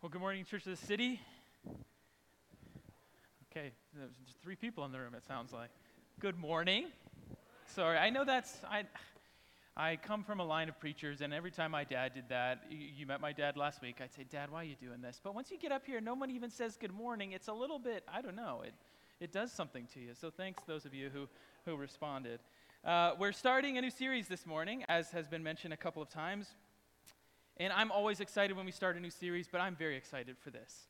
Well, good morning, Church of the City. Okay, there's three people in the room, it sounds like. Good morning. Sorry, I know that's, I, I come from a line of preachers, and every time my dad did that, you, you met my dad last week, I'd say, Dad, why are you doing this? But once you get up here, no one even says good morning. It's a little bit, I don't know, it, it does something to you. So thanks those of you who, who responded. Uh, we're starting a new series this morning, as has been mentioned a couple of times. And I'm always excited when we start a new series, but I'm very excited for this.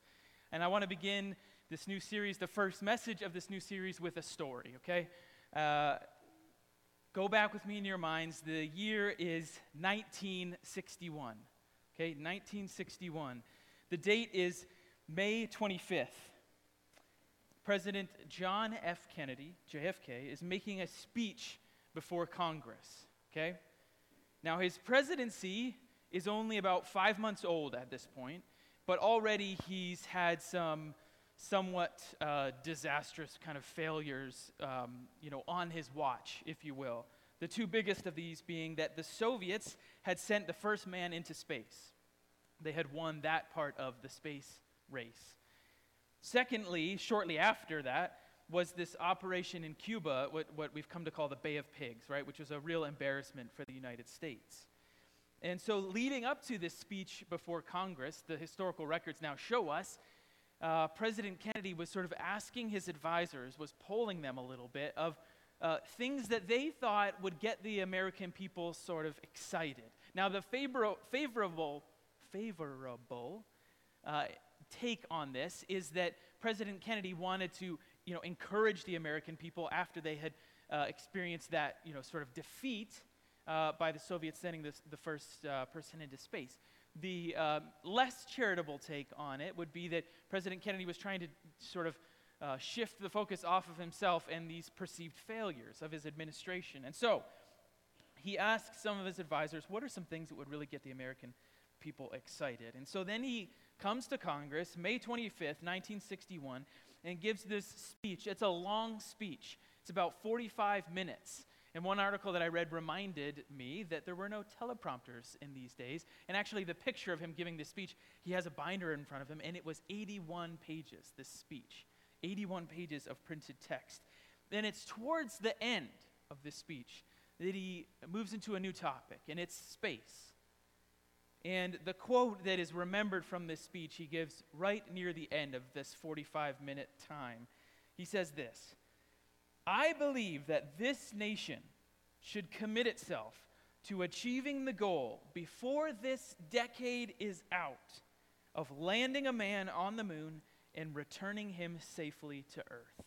And I want to begin this new series, the first message of this new series, with a story, okay? Uh, go back with me in your minds. The year is 1961, okay? 1961. The date is May 25th. President John F. Kennedy, JFK, is making a speech before Congress, okay? Now, his presidency is only about five months old at this point, but already he's had some somewhat uh, disastrous kind of failures, um, you know, on his watch, if you will. The two biggest of these being that the Soviets had sent the first man into space. They had won that part of the space race. Secondly, shortly after that, was this operation in Cuba, what, what we've come to call the Bay of Pigs, right, which was a real embarrassment for the United States. And so, leading up to this speech before Congress, the historical records now show us uh, President Kennedy was sort of asking his advisors, was polling them a little bit of uh, things that they thought would get the American people sort of excited. Now, the favor- favorable, favorable uh, take on this is that President Kennedy wanted to, you know, encourage the American people after they had uh, experienced that, you know, sort of defeat uh, by the Soviets sending this, the first uh, person into space. The um, less charitable take on it would be that President Kennedy was trying to sort of uh, shift the focus off of himself and these perceived failures of his administration. And so he asked some of his advisors, what are some things that would really get the American people excited? And so then he comes to Congress, May 25th, 1961, and gives this speech. It's a long speech, it's about 45 minutes. And one article that I read reminded me that there were no teleprompters in these days. And actually, the picture of him giving this speech, he has a binder in front of him, and it was 81 pages, this speech. 81 pages of printed text. Then it's towards the end of this speech that he moves into a new topic, and it's space. And the quote that is remembered from this speech he gives right near the end of this 45 minute time. He says this I believe that this nation should commit itself to achieving the goal before this decade is out of landing a man on the moon and returning him safely to Earth.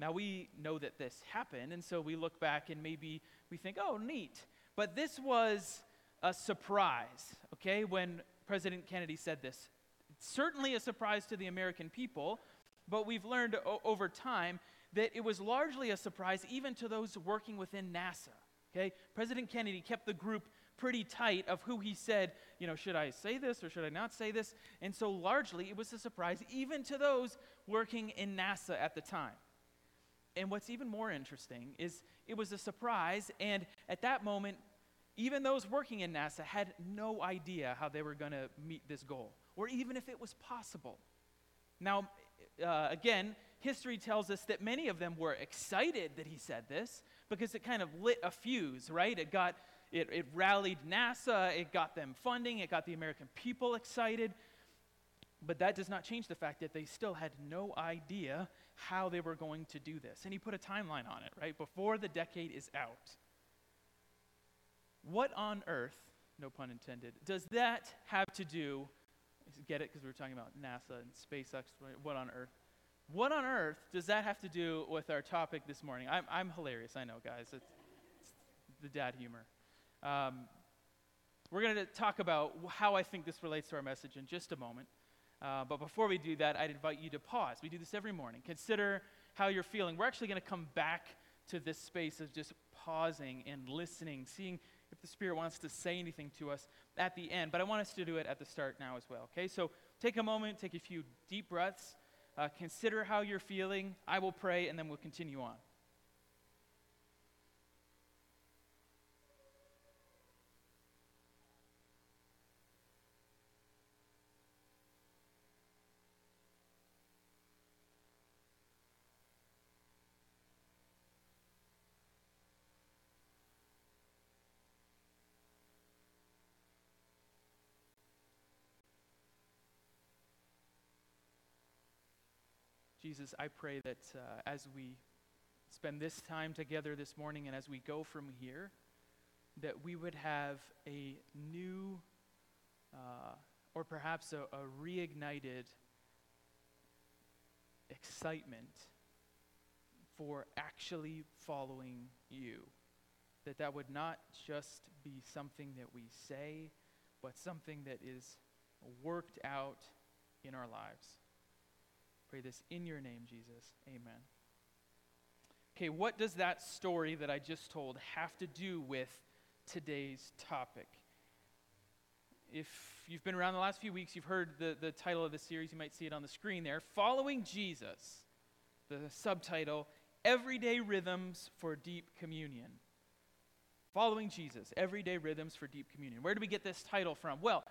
Now, we know that this happened, and so we look back and maybe we think, oh, neat. But this was a surprise, okay, when President Kennedy said this. It's certainly a surprise to the American people, but we've learned o- over time that it was largely a surprise even to those working within NASA. Okay? President Kennedy kept the group pretty tight of who he said, you know, should I say this or should I not say this? And so largely it was a surprise even to those working in NASA at the time. And what's even more interesting is it was a surprise, and at that moment, even those working in NASA had no idea how they were going to meet this goal, or even if it was possible. Now, uh, again, history tells us that many of them were excited that he said this because it kind of lit a fuse, right? It got it, it rallied NASA, it got them funding, it got the American people excited. But that does not change the fact that they still had no idea how they were going to do this. And he put a timeline on it, right? Before the decade is out. What on earth, no pun intended, does that have to do? Get it? Because we were talking about NASA and SpaceX. What on earth? What on earth does that have to do with our topic this morning? I'm, I'm hilarious, I know, guys. It's, it's the dad humor. Um, we're going to talk about how I think this relates to our message in just a moment. Uh, but before we do that, I'd invite you to pause. We do this every morning. Consider how you're feeling. We're actually going to come back to this space of just pausing and listening, seeing if the Spirit wants to say anything to us at the end. But I want us to do it at the start now as well. Okay? So take a moment, take a few deep breaths. Uh, consider how you're feeling. I will pray, and then we'll continue on. Jesus, I pray that uh, as we spend this time together this morning and as we go from here, that we would have a new uh, or perhaps a, a reignited excitement for actually following you. That that would not just be something that we say, but something that is worked out in our lives. Pray this in your name, Jesus. Amen. Okay, what does that story that I just told have to do with today's topic? If you've been around the last few weeks, you've heard the, the title of the series. You might see it on the screen there Following Jesus. The subtitle Everyday Rhythms for Deep Communion. Following Jesus, Everyday Rhythms for Deep Communion. Where do we get this title from? Well,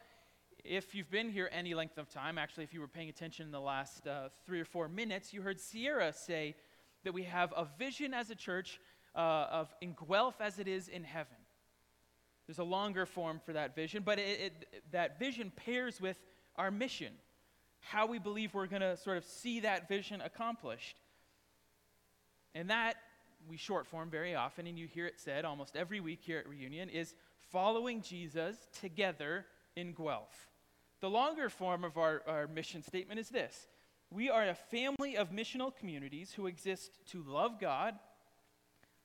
if you've been here any length of time, actually, if you were paying attention in the last uh, three or four minutes, you heard Sierra say that we have a vision as a church uh, of in Guelph as it is in heaven. There's a longer form for that vision, but it, it, that vision pairs with our mission, how we believe we're going to sort of see that vision accomplished. And that, we short form very often, and you hear it said almost every week here at Reunion, is following Jesus together in Guelph. The longer form of our, our mission statement is this We are a family of missional communities who exist to love God,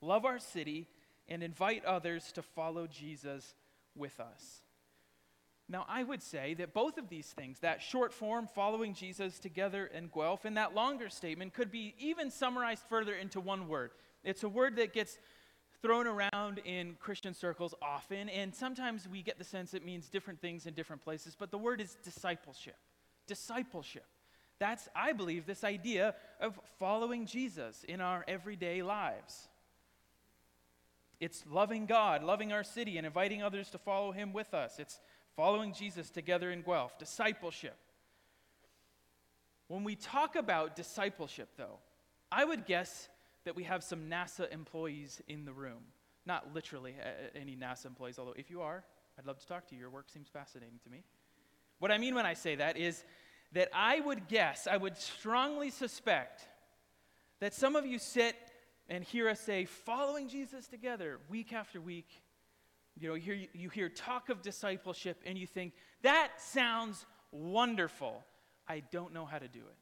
love our city, and invite others to follow Jesus with us. Now, I would say that both of these things, that short form, following Jesus together in Guelph, and that longer statement, could be even summarized further into one word. It's a word that gets thrown around in Christian circles often, and sometimes we get the sense it means different things in different places, but the word is discipleship. Discipleship. That's, I believe, this idea of following Jesus in our everyday lives. It's loving God, loving our city, and inviting others to follow Him with us. It's following Jesus together in Guelph. Discipleship. When we talk about discipleship, though, I would guess that we have some NASA employees in the room. Not literally any NASA employees, although if you are, I'd love to talk to you. Your work seems fascinating to me. What I mean when I say that is that I would guess, I would strongly suspect that some of you sit and hear us say, following Jesus together week after week. You know, you hear, you hear talk of discipleship and you think, that sounds wonderful. I don't know how to do it.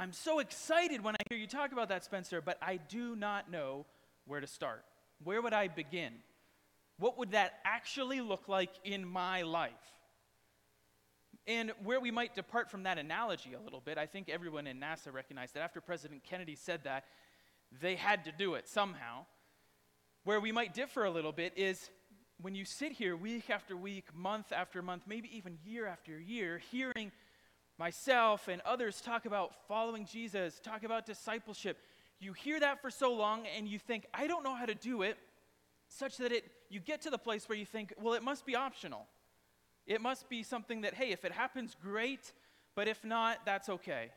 I'm so excited when I hear you talk about that, Spencer, but I do not know where to start. Where would I begin? What would that actually look like in my life? And where we might depart from that analogy a little bit, I think everyone in NASA recognized that after President Kennedy said that, they had to do it somehow. Where we might differ a little bit is when you sit here week after week, month after month, maybe even year after year, hearing myself and others talk about following Jesus, talk about discipleship, you hear that for so long and you think, I don't know how to do it, such that it, you get to the place where you think, well, it must be optional. It must be something that, hey, if it happens, great, but if not, that's okay.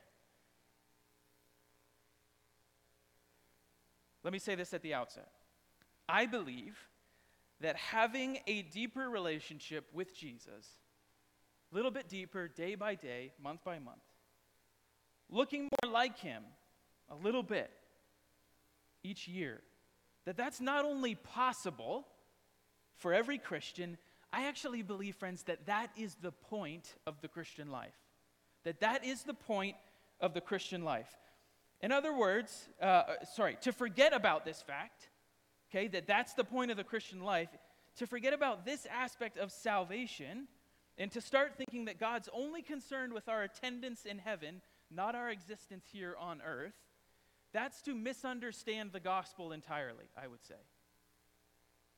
Let me say this at the outset. I believe that having a deeper relationship with Jesus little bit deeper, day by day, month by month. Looking more like Him a little bit each year. That that's not only possible for every Christian, I actually believe, friends, that that is the point of the Christian life. That that is the point of the Christian life. In other words, uh, sorry, to forget about this fact, okay, that that's the point of the Christian life, to forget about this aspect of salvation and to start thinking that God's only concerned with our attendance in heaven, not our existence here on earth, that's to misunderstand the gospel entirely, I would say.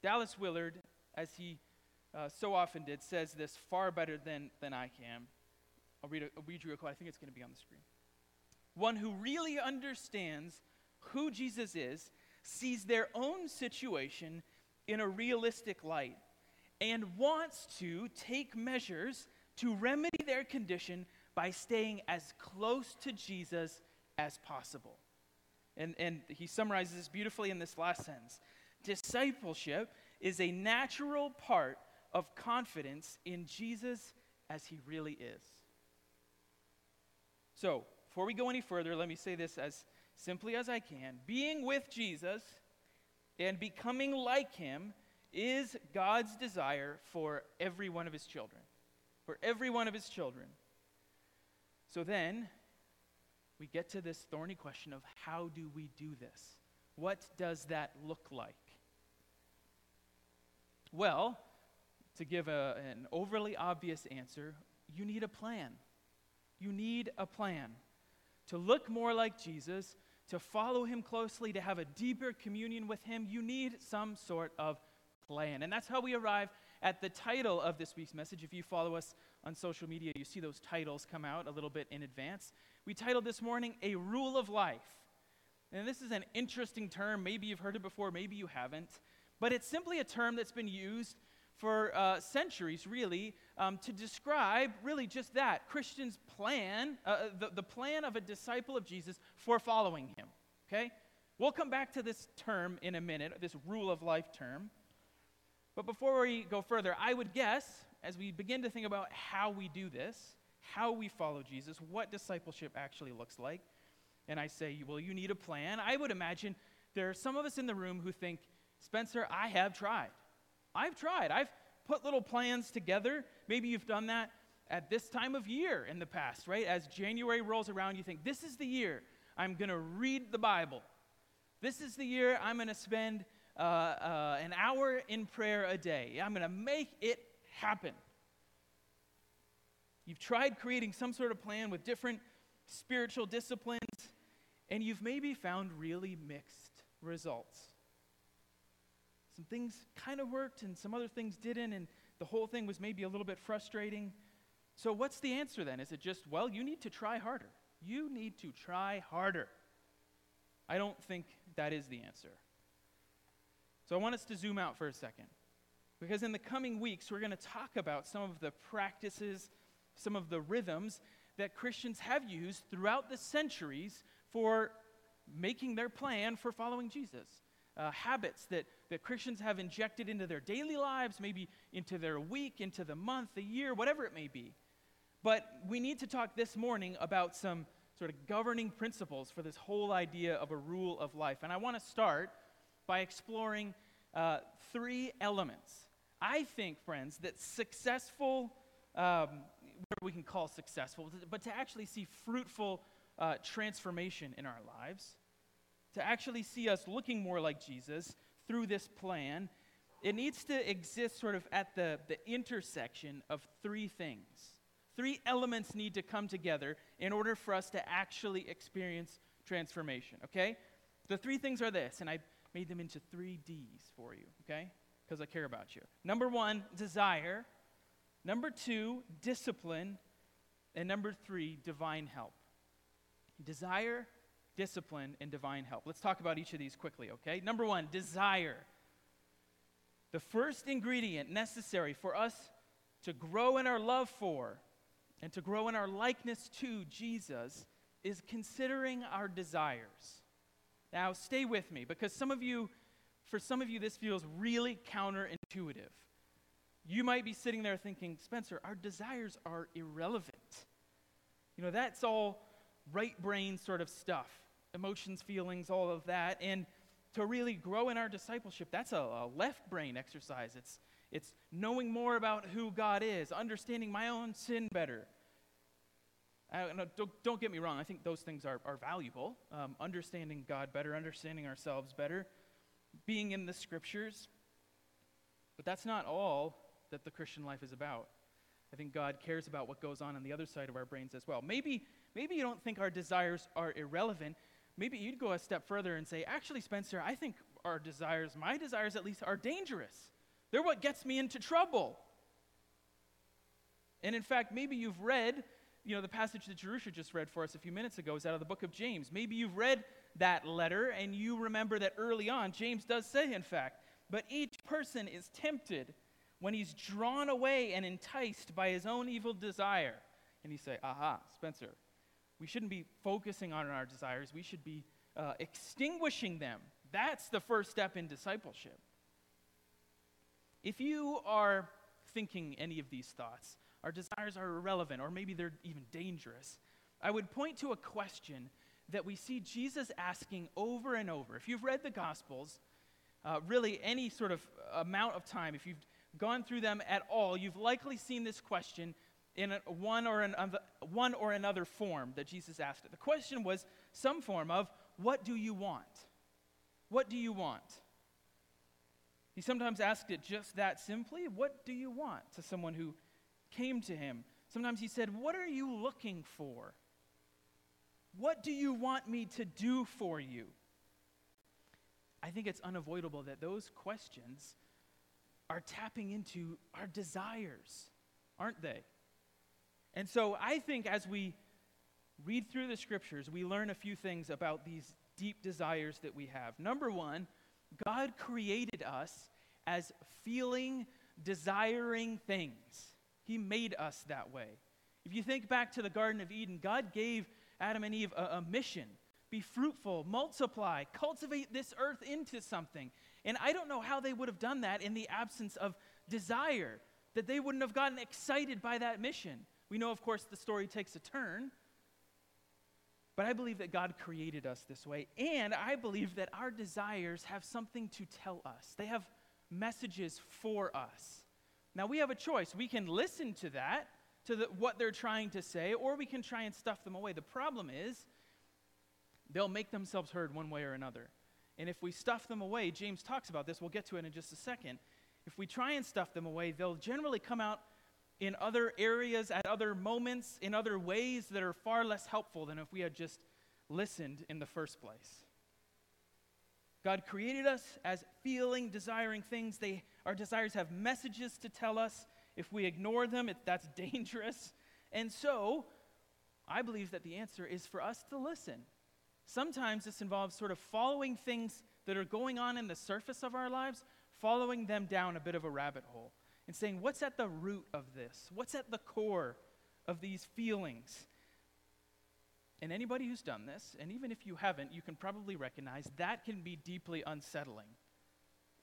Dallas Willard, as he uh, so often did, says this far better than, than I can. I'll read, a, I'll read you a quote. I think it's going to be on the screen. One who really understands who Jesus is sees their own situation in a realistic light and wants to take measures to remedy their condition by staying as close to Jesus as possible. And, and he summarizes this beautifully in this last sentence Discipleship is a natural part of confidence in Jesus as he really is. So, before we go any further, let me say this as simply as I can. Being with Jesus and becoming like him is God's desire for every one of his children. For every one of his children. So then, we get to this thorny question of how do we do this? What does that look like? Well, to give a, an overly obvious answer, you need a plan. You need a plan. To look more like Jesus, to follow him closely, to have a deeper communion with him, you need some sort of plan. And that's how we arrive at the title of this week's message. If you follow us on social media, you see those titles come out a little bit in advance. We titled this morning, A Rule of Life. And this is an interesting term. Maybe you've heard it before, maybe you haven't. But it's simply a term that's been used for uh, centuries, really, um, to describe really just that Christians' plan, uh, uh, the, the plan of a disciple of Jesus for following him. Okay? We'll come back to this term in a minute, this rule of life term. But before we go further, I would guess, as we begin to think about how we do this, how we follow Jesus, what discipleship actually looks like, and I say, well, you need a plan, I would imagine there are some of us in the room who think, Spencer, I have tried. I've tried. I've put little plans together. Maybe you've done that at this time of year in the past, right? As January rolls around, you think, this is the year I'm going to read the Bible. This is the year I'm going to spend uh, uh, an hour in prayer a day. I'm going to make it happen. You've tried creating some sort of plan with different spiritual disciplines, and you've maybe found really mixed results. Some things kind of worked and some other things didn't, and the whole thing was maybe a little bit frustrating. So, what's the answer then? Is it just, well, you need to try harder? You need to try harder. I don't think that is the answer. So, I want us to zoom out for a second. Because in the coming weeks, we're going to talk about some of the practices, some of the rhythms that Christians have used throughout the centuries for making their plan for following Jesus uh, habits that, that Christians have injected into their daily lives, maybe into their week, into the month, the year, whatever it may be. But we need to talk this morning about some sort of governing principles for this whole idea of a rule of life. And I want to start by exploring uh, three elements. I think, friends, that successful, um, whatever we can call successful, but to actually see fruitful uh, transformation in our lives, to actually see us looking more like Jesus through this plan, it needs to exist sort of at the, the intersection of three things. Three elements need to come together in order for us to actually experience transformation, okay? The three things are this, and I made them into three D's for you, okay? Because I care about you. Number one, desire. Number two, discipline. And number three, divine help. Desire, discipline, and divine help. Let's talk about each of these quickly, okay? Number one, desire. The first ingredient necessary for us to grow in our love for and to grow in our likeness to Jesus is considering our desires. Now, stay with me because some of you, for some of you, this feels really counterintuitive. You might be sitting there thinking, Spencer, our desires are irrelevant. You know, that's all right brain sort of stuff emotions, feelings, all of that. And to really grow in our discipleship, that's a, a left brain exercise. It's, it's knowing more about who God is, understanding my own sin better. Uh, no, don't, don't, get me wrong, I think those things are, are valuable. Um, understanding God better, understanding ourselves better, being in the scriptures. But that's not all that the Christian life is about. I think God cares about what goes on on the other side of our brains as well. Maybe, maybe you don't think our desires are irrelevant, maybe you'd go a step further and say, actually, Spencer, I think our desires, my desires at least, are dangerous. They're what gets me into trouble. And in fact, maybe you've read, you know, the passage that Jerusha just read for us a few minutes ago is out of the book of James. Maybe you've read that letter and you remember that early on, James does say, in fact, but each person is tempted when he's drawn away and enticed by his own evil desire. And you say, aha, Spencer, we shouldn't be focusing on our desires, we should be uh, extinguishing them. That's the first step in discipleship. If you are thinking any of these thoughts, our desires are irrelevant, or maybe they're even dangerous, I would point to a question that we see Jesus asking over and over. If you've read the Gospels, uh, really any sort of amount of time, if you've gone through them at all, you've likely seen this question in a, one, or an, one or another form that Jesus asked it. The question was some form of, What do you want? What do you want? He sometimes asked it just that simply, What do you want? to someone who came to him. Sometimes he said, What are you looking for? What do you want me to do for you? I think it's unavoidable that those questions are tapping into our desires, aren't they? And so I think as we read through the scriptures, we learn a few things about these deep desires that we have. Number one, God created us as feeling, desiring things. He made us that way. If you think back to the Garden of Eden, God gave Adam and Eve a, a mission be fruitful, multiply, cultivate this earth into something. And I don't know how they would have done that in the absence of desire, that they wouldn't have gotten excited by that mission. We know, of course, the story takes a turn. But I believe that God created us this way. And I believe that our desires have something to tell us, they have messages for us. Now, we have a choice. We can listen to that, to the, what they're trying to say, or we can try and stuff them away. The problem is, they'll make themselves heard one way or another. And if we stuff them away, James talks about this, we'll get to it in just a second. If we try and stuff them away, they'll generally come out in other areas, at other moments, in other ways that are far less helpful than if we had just listened in the first place. God created us as feeling, desiring things. They, our desires have messages to tell us. If we ignore them, it, that's dangerous. And so, I believe that the answer is for us to listen. Sometimes this involves sort of following things that are going on in the surface of our lives, following them down a bit of a rabbit hole and saying, What's at the root of this? What's at the core of these feelings? And anybody who's done this, and even if you haven't, you can probably recognize that can be deeply unsettling.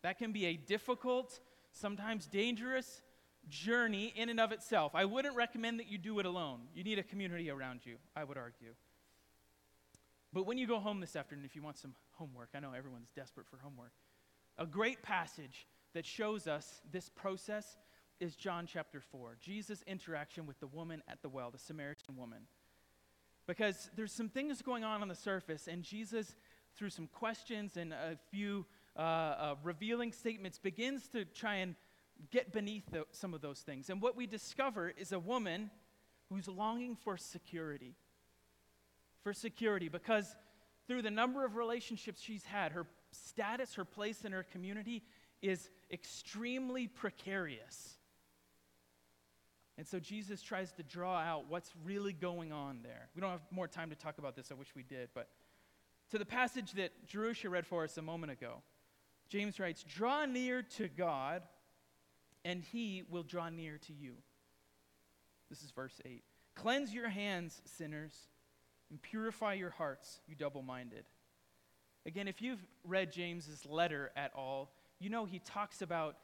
That can be a difficult, sometimes dangerous journey in and of itself. I wouldn't recommend that you do it alone. You need a community around you, I would argue. But when you go home this afternoon, if you want some homework, I know everyone's desperate for homework. A great passage that shows us this process is John chapter 4, Jesus' interaction with the woman at the well, the Samaritan woman. Because there's some things going on on the surface, and Jesus, through some questions and a few uh, uh, revealing statements, begins to try and get beneath the, some of those things. And what we discover is a woman who's longing for security. For security, because through the number of relationships she's had, her status, her place in her community is extremely precarious. And so Jesus tries to draw out what's really going on there. We don't have more time to talk about this. I wish we did. But to the passage that Jerusha read for us a moment ago, James writes, Draw near to God, and he will draw near to you. This is verse 8. Cleanse your hands, sinners, and purify your hearts, you double minded. Again, if you've read James's letter at all, you know, he talks about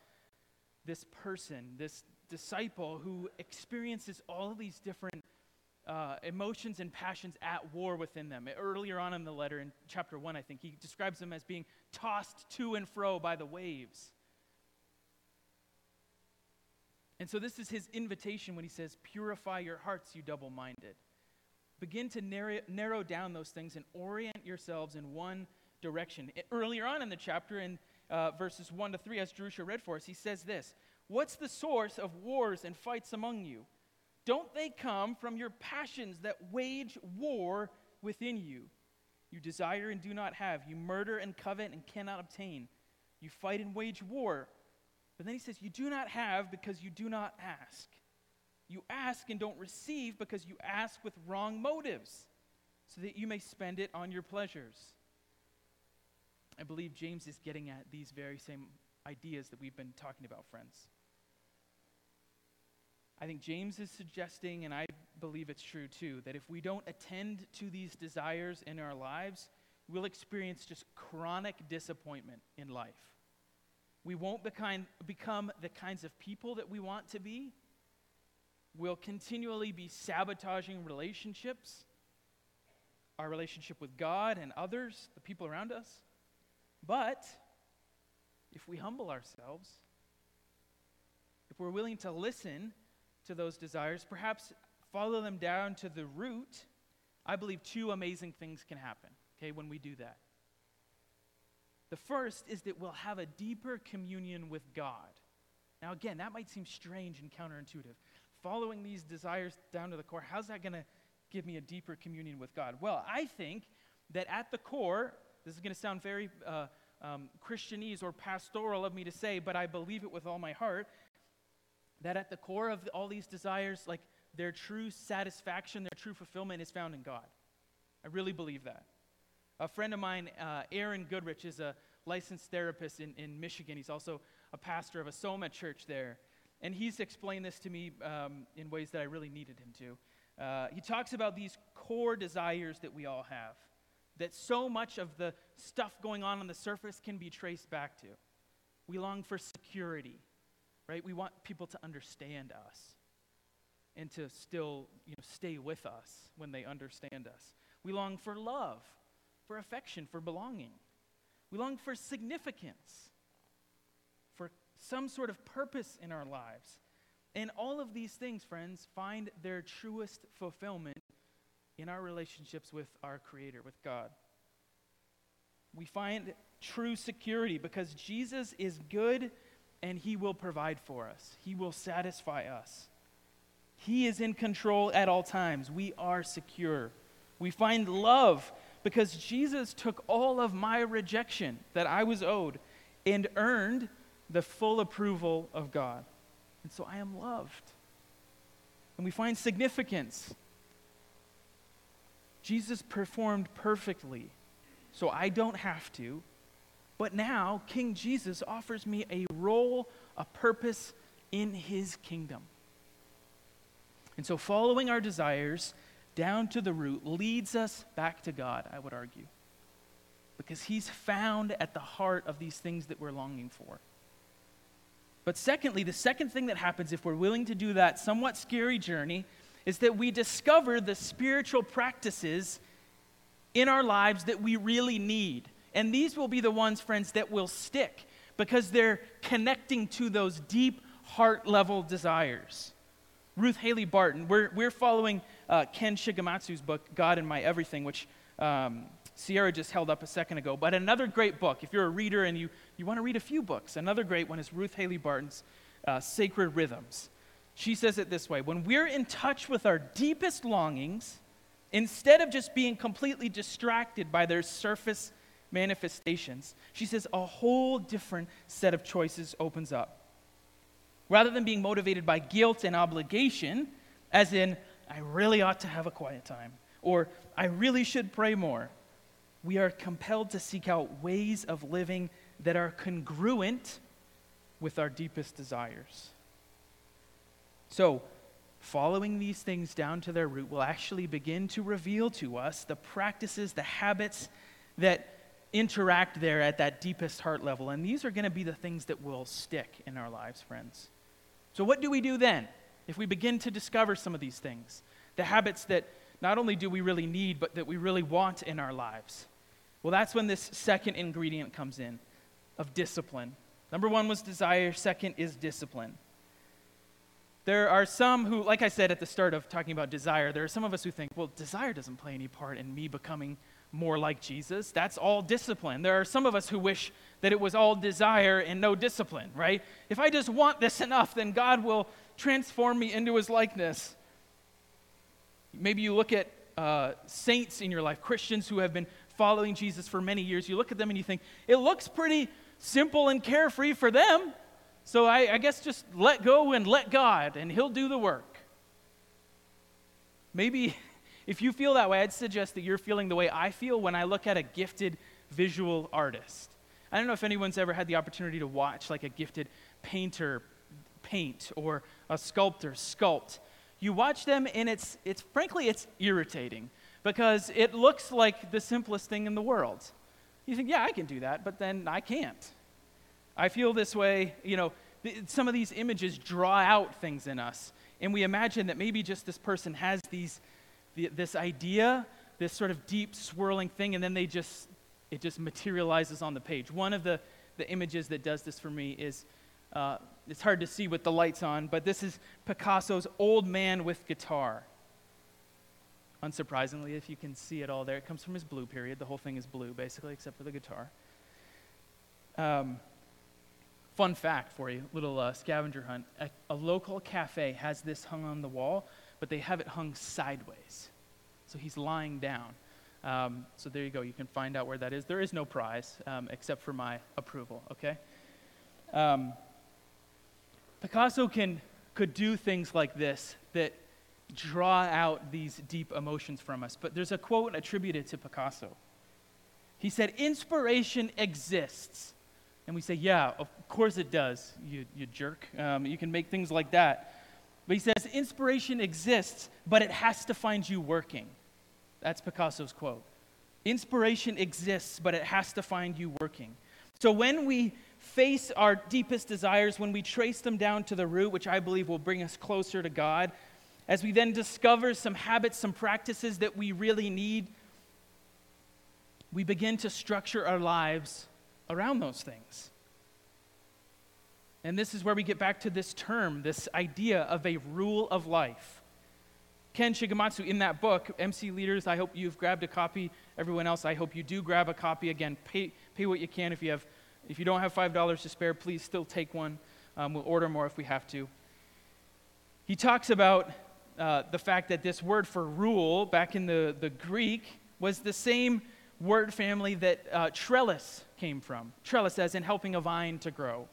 this person, this disciple who experiences all of these different uh, emotions and passions at war within them. Earlier on in the letter, in chapter 1, I think, he describes them as being tossed to and fro by the waves. And so, this is his invitation when he says, Purify your hearts, you double minded. Begin to narrow, narrow down those things and orient yourselves in one direction. Earlier on in the chapter, in uh, verses 1 to 3, as Jerusha read for us, he says this What's the source of wars and fights among you? Don't they come from your passions that wage war within you? You desire and do not have. You murder and covet and cannot obtain. You fight and wage war. But then he says, You do not have because you do not ask. You ask and don't receive because you ask with wrong motives, so that you may spend it on your pleasures. I believe James is getting at these very same ideas that we've been talking about, friends. I think James is suggesting, and I believe it's true too, that if we don't attend to these desires in our lives, we'll experience just chronic disappointment in life. We won't become, the kinds of people that we want to be. We'll continually be sabotaging relationships our relationship with God and others, the people around us. But if we humble ourselves, if we're willing to listen to those desires, perhaps follow them down to the root, I believe two amazing things can happen, okay, when we do that. The first is that we'll have a deeper communion with God. Now, again, that might seem strange and counterintuitive. Following these desires down to the core, how's that going to give me a deeper communion with God? Well, I think that at the core, this is going to sound very uh, um, Christianese or pastoral of me to say, but I believe it with all my heart, that at the core of all these desires, like their true satisfaction, their true fulfillment is found in God. I really believe that. A friend of mine, uh, Aaron Goodrich, is a licensed therapist in, in Michigan. He's also a pastor of a Soma church there. And he's explained this to me um, in ways that I really needed him to. Uh, he talks about these core desires that we all have, that so much of the stuff going on on the surface can be traced back to. We long for security, right? We want people to understand us and to still you know, stay with us when they understand us. We long for love for affection, for belonging. We long for significance, for some sort of purpose in our lives. And all of these things, friends, find their truest fulfillment in our relationships with our Creator, with God. We find true security because Jesus is good and He will provide for us, He will satisfy us. He is in control at all times. We are secure. We find love because Jesus took all of my rejection that I was owed and earned the full approval of God. And so I am loved. And we find significance. Jesus performed perfectly, so I don't have to. But now, King Jesus offers me a role, a purpose in his kingdom. And so, following our desires down to the root leads us back to God, I would argue. Because He's found at the heart of these things that we're longing for. But secondly, the second thing that happens if we're willing to do that somewhat scary journey is that we discover the spiritual practices in our lives that we really need. And these will be the ones, friends, that will stick because they're connecting to those deep heart level desires. Ruth Haley Barton, we're, we're following uh, Ken Shigematsu's book, God in My Everything, which um, Sierra just held up a second ago. But another great book, if you're a reader and you, you want to read a few books, another great one is Ruth Haley Barton's uh, Sacred Rhythms. She says it this way When we're in touch with our deepest longings, instead of just being completely distracted by their surface manifestations, she says a whole different set of choices opens up. Rather than being motivated by guilt and obligation, as in, I really ought to have a quiet time, or I really should pray more. We are compelled to seek out ways of living that are congruent with our deepest desires. So, following these things down to their root will actually begin to reveal to us the practices, the habits that interact there at that deepest heart level. And these are going to be the things that will stick in our lives, friends. So, what do we do then? if we begin to discover some of these things, the habits that not only do we really need, but that we really want in our lives, well, that's when this second ingredient comes in of discipline. Number one was desire, second is discipline. There are some who, like I said at the start of talking about desire, there are some of us who think, well, desire doesn't play any part in me becoming more like Jesus. That's all discipline. There are some of us who wish that it was all desire and no discipline, right? If I just want this enough, then God will transform me into his likeness. Maybe you look at uh, saints in your life, Christians who have been following Jesus for many years. You look at them and you think, it looks pretty simple and carefree for them. So I, I guess just let go and let God, and He'll do the work. Maybe if you feel that way, I'd suggest that you're feeling the way I feel when I look at a gifted visual artist. I don't know if anyone's ever had the opportunity to watch like a gifted painter paint or a sculptor sculpt. You watch them and it's it's frankly it's irritating because it looks like the simplest thing in the world. You think, "Yeah, I can do that," but then I can't. I feel this way, you know, some of these images draw out things in us and we imagine that maybe just this person has these the, this idea, this sort of deep swirling thing, and then they just, it just materializes on the page. One of the, the images that does this for me is, uh, it's hard to see with the lights on, but this is Picasso's Old Man with Guitar. Unsurprisingly, if you can see it all there, it comes from his blue period. The whole thing is blue, basically, except for the guitar. Um, fun fact for you, little uh, scavenger hunt. A, a local cafe has this hung on the wall, but they have it hung sideways. So he's lying down. Um, so there you go. You can find out where that is. There is no prize um, except for my approval, okay? Um, Picasso can, could do things like this that draw out these deep emotions from us. But there's a quote attributed to Picasso. He said, Inspiration exists. And we say, Yeah, of course it does, you, you jerk. Um, you can make things like that. But he says, Inspiration exists, but it has to find you working. That's Picasso's quote. Inspiration exists, but it has to find you working. So when we face our deepest desires, when we trace them down to the root, which I believe will bring us closer to God, as we then discover some habits, some practices that we really need, we begin to structure our lives around those things. And this is where we get back to this term, this idea of a rule of life. Ken Shigematsu, in that book, MC Leaders, I hope you've grabbed a copy. Everyone else, I hope you do grab a copy. Again, pay, pay what you can. If you, have, if you don't have $5 to spare, please still take one. Um, we'll order more if we have to. He talks about uh, the fact that this word for rule, back in the, the Greek, was the same word family that uh, trellis came from. Trellis, as in helping a vine to grow.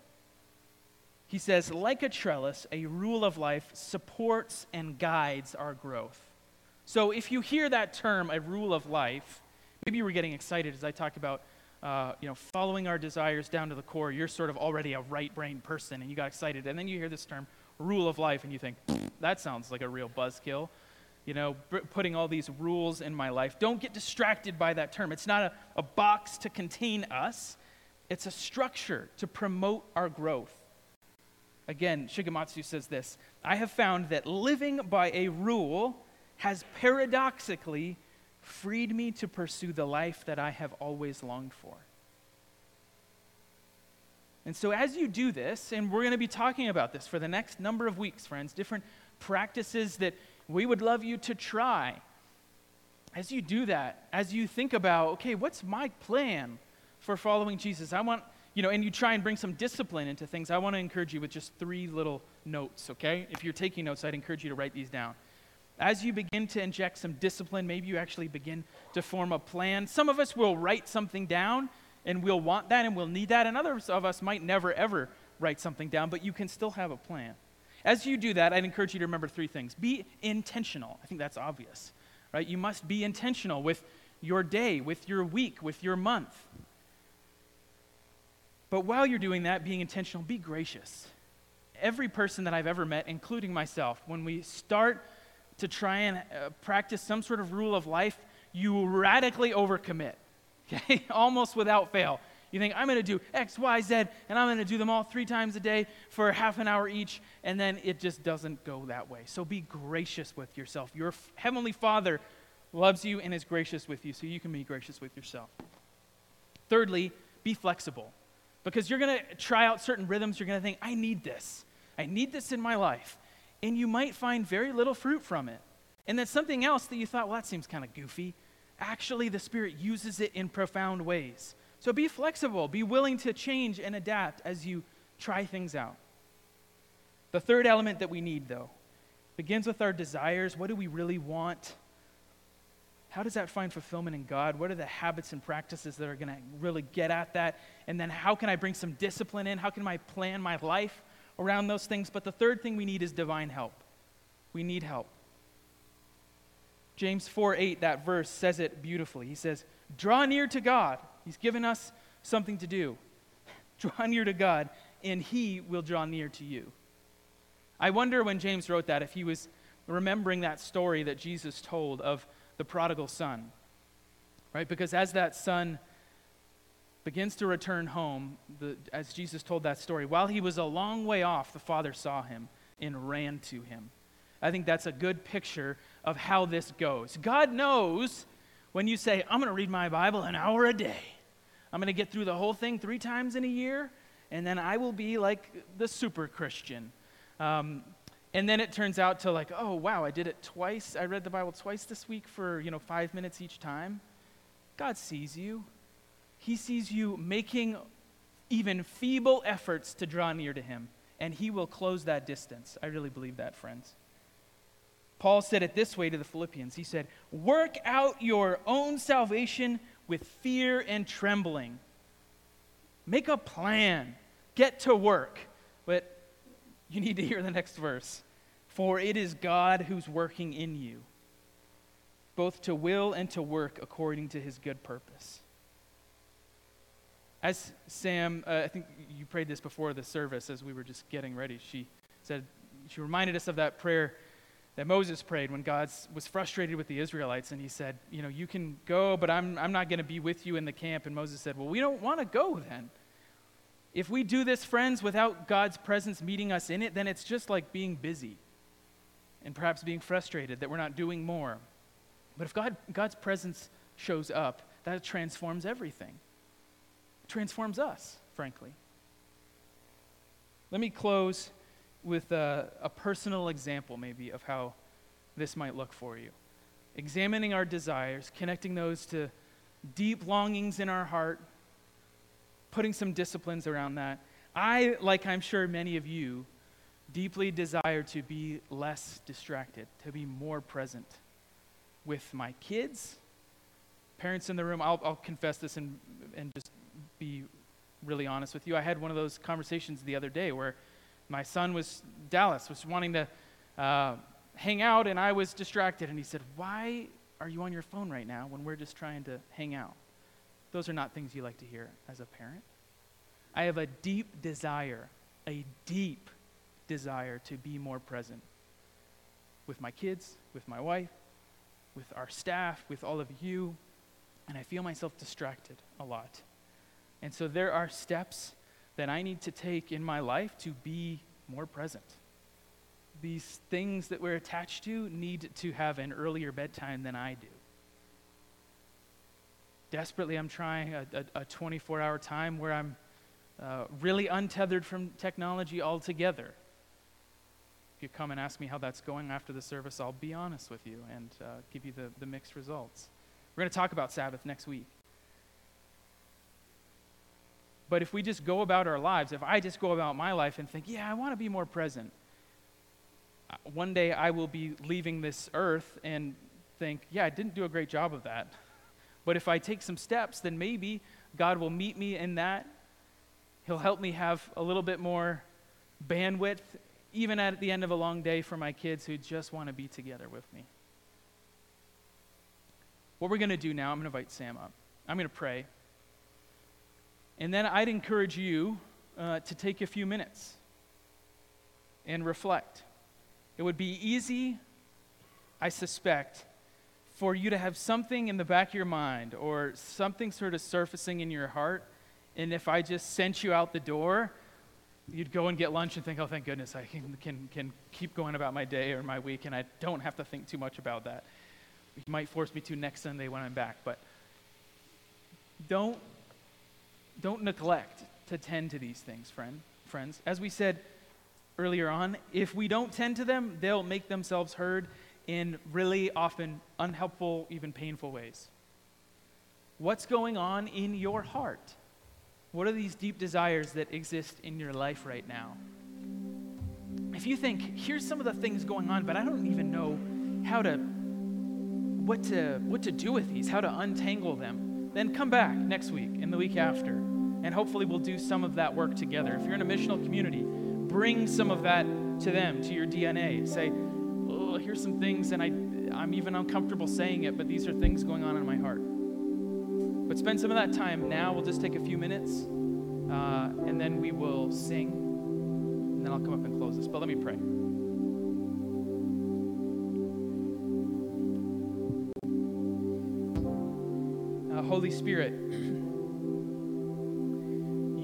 He says, like a trellis, a rule of life supports and guides our growth. So if you hear that term, a rule of life, maybe you were getting excited as I talked about uh, you know, following our desires down to the core. You're sort of already a right brain person and you got excited. And then you hear this term, rule of life, and you think, that sounds like a real buzzkill. You know, b- putting all these rules in my life. Don't get distracted by that term. It's not a, a box to contain us, it's a structure to promote our growth. Again, Shigematsu says this I have found that living by a rule has paradoxically freed me to pursue the life that I have always longed for. And so, as you do this, and we're going to be talking about this for the next number of weeks, friends, different practices that we would love you to try. As you do that, as you think about, okay, what's my plan for following Jesus? I want you know, and you try and bring some discipline into things, I want to encourage you with just three little notes, okay? If you're taking notes, I'd encourage you to write these down. As you begin to inject some discipline, maybe you actually begin to form a plan. Some of us will write something down and we'll want that and we'll need that, and others of us might never ever write something down, but you can still have a plan. As you do that, I'd encourage you to remember three things. Be intentional. I think that's obvious, right? You must be intentional with your day, with your week, with your month. But while you're doing that, being intentional, be gracious. Every person that I've ever met, including myself, when we start to try and uh, practice some sort of rule of life, you radically overcommit, okay? Almost without fail. You think, I'm going to do X, Y, Z, and I'm going to do them all three times a day for half an hour each, and then it just doesn't go that way. So be gracious with yourself. Your f- Heavenly Father loves you and is gracious with you, so you can be gracious with yourself. Thirdly, be flexible. Because you're going to try out certain rhythms, you're going to think, I need this. I need this in my life. And you might find very little fruit from it. And then something else that you thought, well, that seems kind of goofy. Actually, the Spirit uses it in profound ways. So be flexible, be willing to change and adapt as you try things out. The third element that we need, though, begins with our desires. What do we really want? How does that find fulfillment in God? What are the habits and practices that are going to really get at that? And then how can I bring some discipline in? How can I plan my life around those things? But the third thing we need is divine help. We need help. James 4 8, that verse says it beautifully. He says, Draw near to God. He's given us something to do. Draw near to God, and He will draw near to you. I wonder when James wrote that if he was remembering that story that Jesus told of the prodigal son. Right? Because as that son begins to return home, the, as Jesus told that story, while he was a long way off, the father saw him and ran to him. I think that's a good picture of how this goes. God knows When you say, I'm going to read my Bible an hour a day, I'm going to get through the whole thing three times in a year, and then I will be like the super Christian. Um, and then it turns out to like, oh, wow, I did it twice. I read the Bible twice this week for, you know, five minutes each time. God sees you. He sees you making even feeble efforts to draw near to Him, and He will close that distance. I really believe that, friends. Paul said it this way to the Philippians He said, Work out your own salvation with fear and trembling. Make a plan, get to work. But you need to hear the next verse. For it is God who's working in you, both to will and to work according to his good purpose. As Sam, uh, I think you prayed this before the service as we were just getting ready. She said, she reminded us of that prayer that Moses prayed when God was frustrated with the Israelites and he said, You know, you can go, but I'm, I'm not going to be with you in the camp. And Moses said, Well, we don't want to go then. If we do this, friends, without God's presence meeting us in it, then it's just like being busy and perhaps being frustrated that we're not doing more. But if God, God's presence shows up, that transforms everything. It transforms us, frankly. Let me close with a, a personal example, maybe, of how this might look for you. Examining our desires, connecting those to deep longings in our heart putting some disciplines around that. I, like I'm sure many of you, deeply desire to be less distracted, to be more present with my kids. Parents in the room, I'll, I'll confess this and, and just be really honest with you. I had one of those conversations the other day where my son was, Dallas, was wanting to uh, hang out, and I was distracted. And he said, Why are you on your phone right now when we're just trying to hang out? Those are not things you like to hear as a parent. I have a deep desire, a deep desire to be more present with my kids, with my wife, with our staff, with all of you, and I feel myself distracted a lot. And so there are steps that I need to take in my life to be more present. These things that we're attached to need to have an earlier bedtime than I do desperately I'm trying a 24 hour time where I'm uh, really untethered from technology altogether. You come and ask me how that's going after the service, I'll be honest with you and uh, give you the, the mixed results. We're going to talk about Sabbath next week. But if we just go about our lives, if I just go about my life and think, yeah, I want to be more present, uh, one day I will be leaving this earth and think, yeah, I didn't do a great job of that. But if I take some steps, then maybe God will meet me in that. He'll help me have a little bit more bandwidth, even at the end of a long day for my kids who just want to be together with me. What we're going to do now, I'm going to invite Sam up. I'm going to pray. And then I'd encourage you uh, to take a few minutes and reflect. It would be easy, I suspect, for you to have something in the back of your mind or something sort of surfacing in your heart. And if I just sent you out the door, you'd go and get lunch and think, oh, thank goodness, I can, can, can keep going about my day or my week, and I don't have to think too much about that. You might force me to next Sunday when I'm back, but don't, don't neglect to tend to these things, friend, friends. As we said earlier on, if we don't tend to them, they'll make themselves heard in really often unhelpful, even painful ways. What's going on in your heart? What are these deep desires that exist in your life right now? If you think, here's some of the things going on, but I don't even know how to what to what to do with these, how to untangle them, then come back next week and the week after. And hopefully we'll do some of that work together. If you're in a missional community, bring some of that to them, to your DNA. Say, oh, here's some things, and I, I'm even uncomfortable saying it, but these are things going on in my heart. But spend some of that time now. We'll just take a few minutes, uh, and then we will sing, and then I'll come up and close this. But let me pray. Uh, Holy Spirit,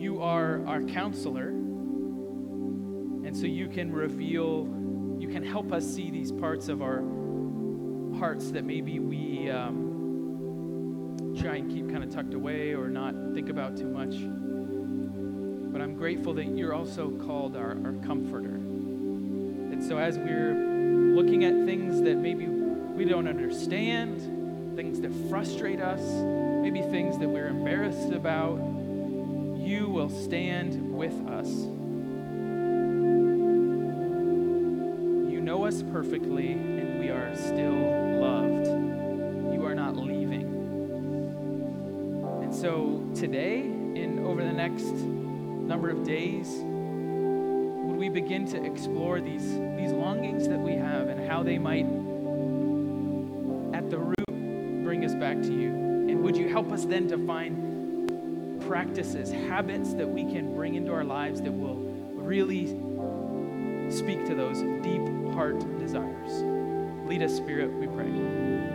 you are our counselor, and so you can reveal you can help us see these parts of our hearts that maybe we um, try and keep kind of tucked away or not think about too much. But I'm grateful that you're also called our, our comforter. And so as we're looking at things that maybe we don't understand, things that frustrate us, maybe things that we're embarrassed about, you will stand with us. You know us perfectly, and we are still loved. So today, and over the next number of days, would we begin to explore these, these longings that we have and how they might, at the root, bring us back to you? And would you help us then to find practices, habits that we can bring into our lives that will really speak to those deep heart desires? Lead us, Spirit, we pray.